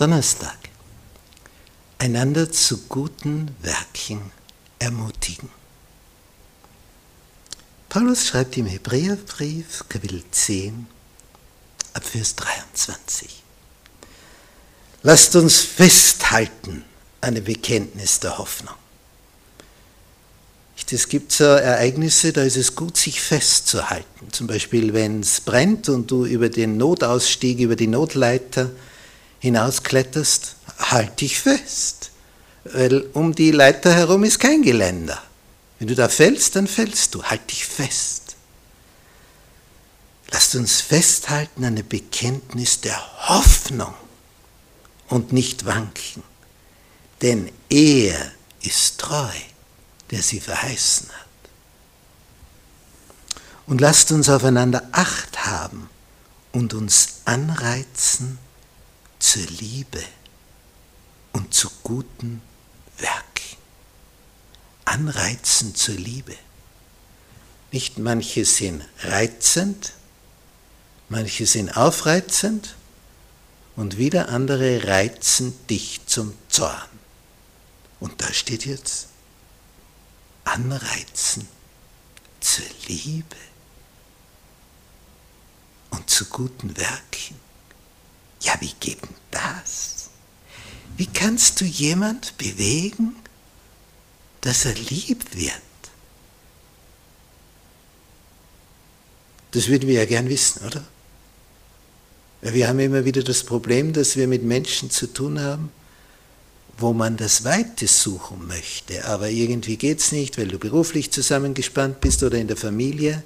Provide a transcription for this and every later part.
Donnerstag. Einander zu guten Werken ermutigen. Paulus schreibt im Hebräerbrief, Kapitel 10, ab Vers 23. Lasst uns festhalten an dem Bekenntnis der Hoffnung. Es gibt so Ereignisse, da ist es gut, sich festzuhalten. Zum Beispiel, wenn es brennt und du über den Notausstieg, über die Notleiter hinauskletterst, halt dich fest. Weil um die Leiter herum ist kein Geländer. Wenn du da fällst, dann fällst du. Halt dich fest. Lasst uns festhalten an dem Bekenntnis der Hoffnung und nicht wanken. Denn er ist treu, der sie verheißen hat. Und lasst uns aufeinander Acht haben und uns anreizen zur Liebe und zu guten Werken. Anreizen zur Liebe. Nicht manche sind reizend, manche sind aufreizend und wieder andere reizen dich zum Zorn. Und da steht jetzt, anreizen zur Liebe und zu guten Werken. Ja, wie geht denn das? Wie kannst du jemand bewegen, dass er lieb wird? Das würden wir ja gern wissen, oder? Wir haben immer wieder das Problem, dass wir mit Menschen zu tun haben, wo man das Weite suchen möchte, aber irgendwie geht es nicht, weil du beruflich zusammengespannt bist oder in der Familie.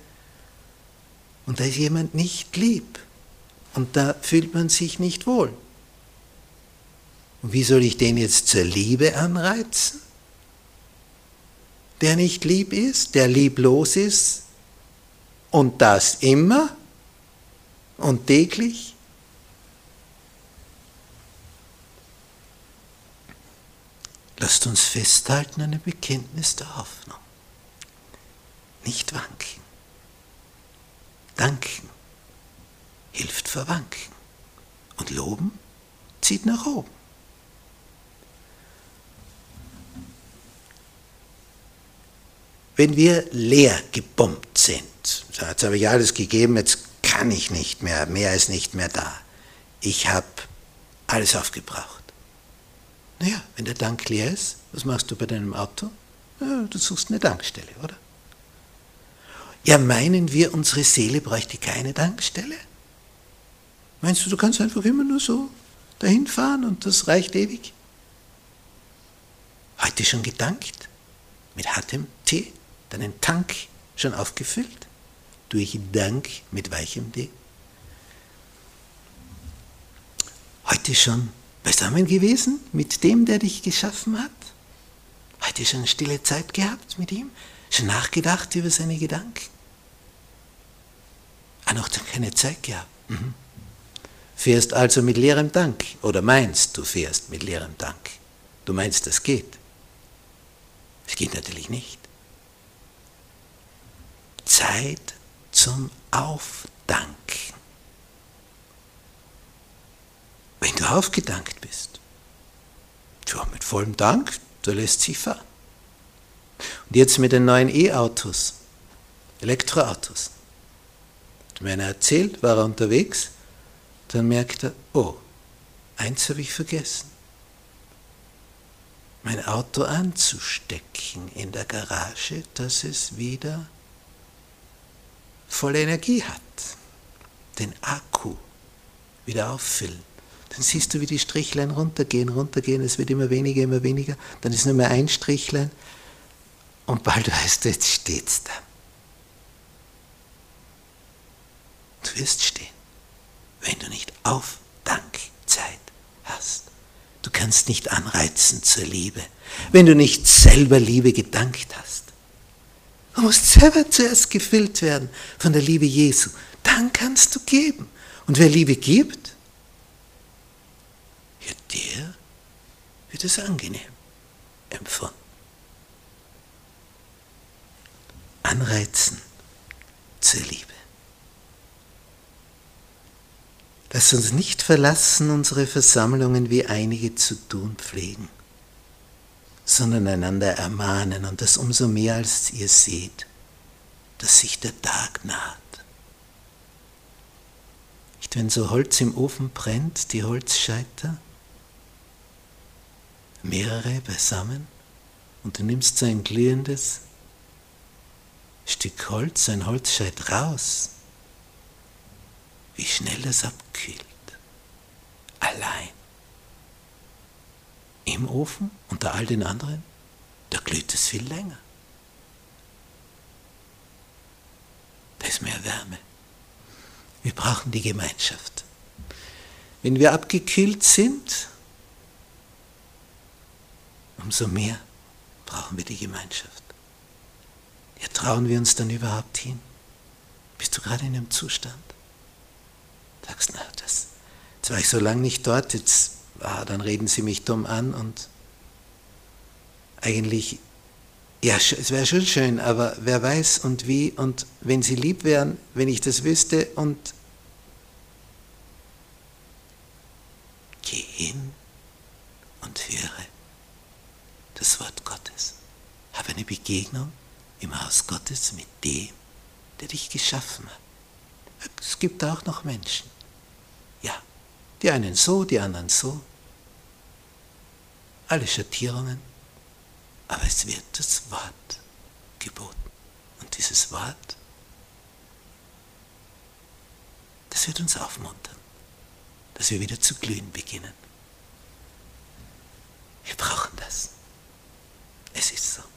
Und da ist jemand nicht lieb. Und da fühlt man sich nicht wohl. Und wie soll ich den jetzt zur Liebe anreizen? Der nicht lieb ist, der lieblos ist und das immer und täglich? Lasst uns festhalten an dem Bekenntnis der Hoffnung. Nicht wanken. Danken verwanken. Und loben zieht nach oben. Wenn wir leer gebombt sind, so, jetzt habe ich alles gegeben, jetzt kann ich nicht mehr, mehr ist nicht mehr da. Ich habe alles aufgebraucht. Naja, wenn der Tank leer ist, was machst du bei deinem Auto? Ja, du suchst eine Tankstelle, oder? Ja, meinen wir, unsere Seele bräuchte keine Tankstelle? Meinst du, du kannst einfach immer nur so dahin fahren und das reicht ewig? Heute schon gedankt? Mit hartem Tee? Deinen Tank schon aufgefüllt? Durch Dank mit weichem Tee? Heute schon beisammen gewesen mit dem, der dich geschaffen hat? Heute schon stille Zeit gehabt mit ihm? Schon nachgedacht über seine Gedanken? Ah, noch keine Zeit gehabt. Mhm. Fährst also mit leerem Dank oder meinst, du fährst mit leerem Dank? Du meinst, das geht? Es geht natürlich nicht. Zeit zum Aufdanken. Wenn du aufgedankt bist, tja, mit vollem Dank, da lässt sich fahren. Und jetzt mit den neuen E-Autos, Elektroautos. Hat mir einer erzählt, war er unterwegs, dann merkt er, oh, eins habe ich vergessen. Mein Auto anzustecken in der Garage, dass es wieder volle Energie hat. Den Akku wieder auffüllen. Dann siehst du, wie die Strichlein runtergehen, runtergehen, es wird immer weniger, immer weniger. Dann ist nur mehr ein Strichlein und bald weißt du, jetzt steht's da. Du wirst stehen wenn du nicht Aufdankzeit hast. Du kannst nicht anreizen zur Liebe, wenn du nicht selber Liebe gedankt hast. Du musst selber zuerst gefüllt werden von der Liebe Jesu. Dann kannst du geben. Und wer Liebe gibt, ja, der wird es angenehm empfunden. Anreizen zur Liebe. Lass uns nicht verlassen unsere Versammlungen, wie einige zu tun pflegen, sondern einander ermahnen und das umso mehr, als ihr seht, dass sich der Tag naht. Nicht, wenn so Holz im Ofen brennt, die Holzscheiter, mehrere beisammen, und du nimmst so ein glühendes Stück Holz, ein Holzscheit raus, wie schnell das abkühlt. Allein. Im Ofen, unter all den anderen, da glüht es viel länger. Da ist mehr Wärme. Wir brauchen die Gemeinschaft. Wenn wir abgekühlt sind, umso mehr brauchen wir die Gemeinschaft. Ja, trauen wir uns dann überhaupt hin? Bist du gerade in einem Zustand? Sagst, na, das, jetzt war ich so lange nicht dort, jetzt, ah, dann reden sie mich dumm an und eigentlich, ja, es wäre schon schön, aber wer weiß und wie und wenn sie lieb wären, wenn ich das wüsste und geh hin und höre das Wort Gottes. Habe eine Begegnung im Haus Gottes mit dem, der dich geschaffen hat. Es gibt auch noch Menschen. Die einen so, die anderen so. Alle Schattierungen. Aber es wird das Wort geboten. Und dieses Wort, das wird uns aufmuntern, dass wir wieder zu glühen beginnen. Wir brauchen das. Es ist so.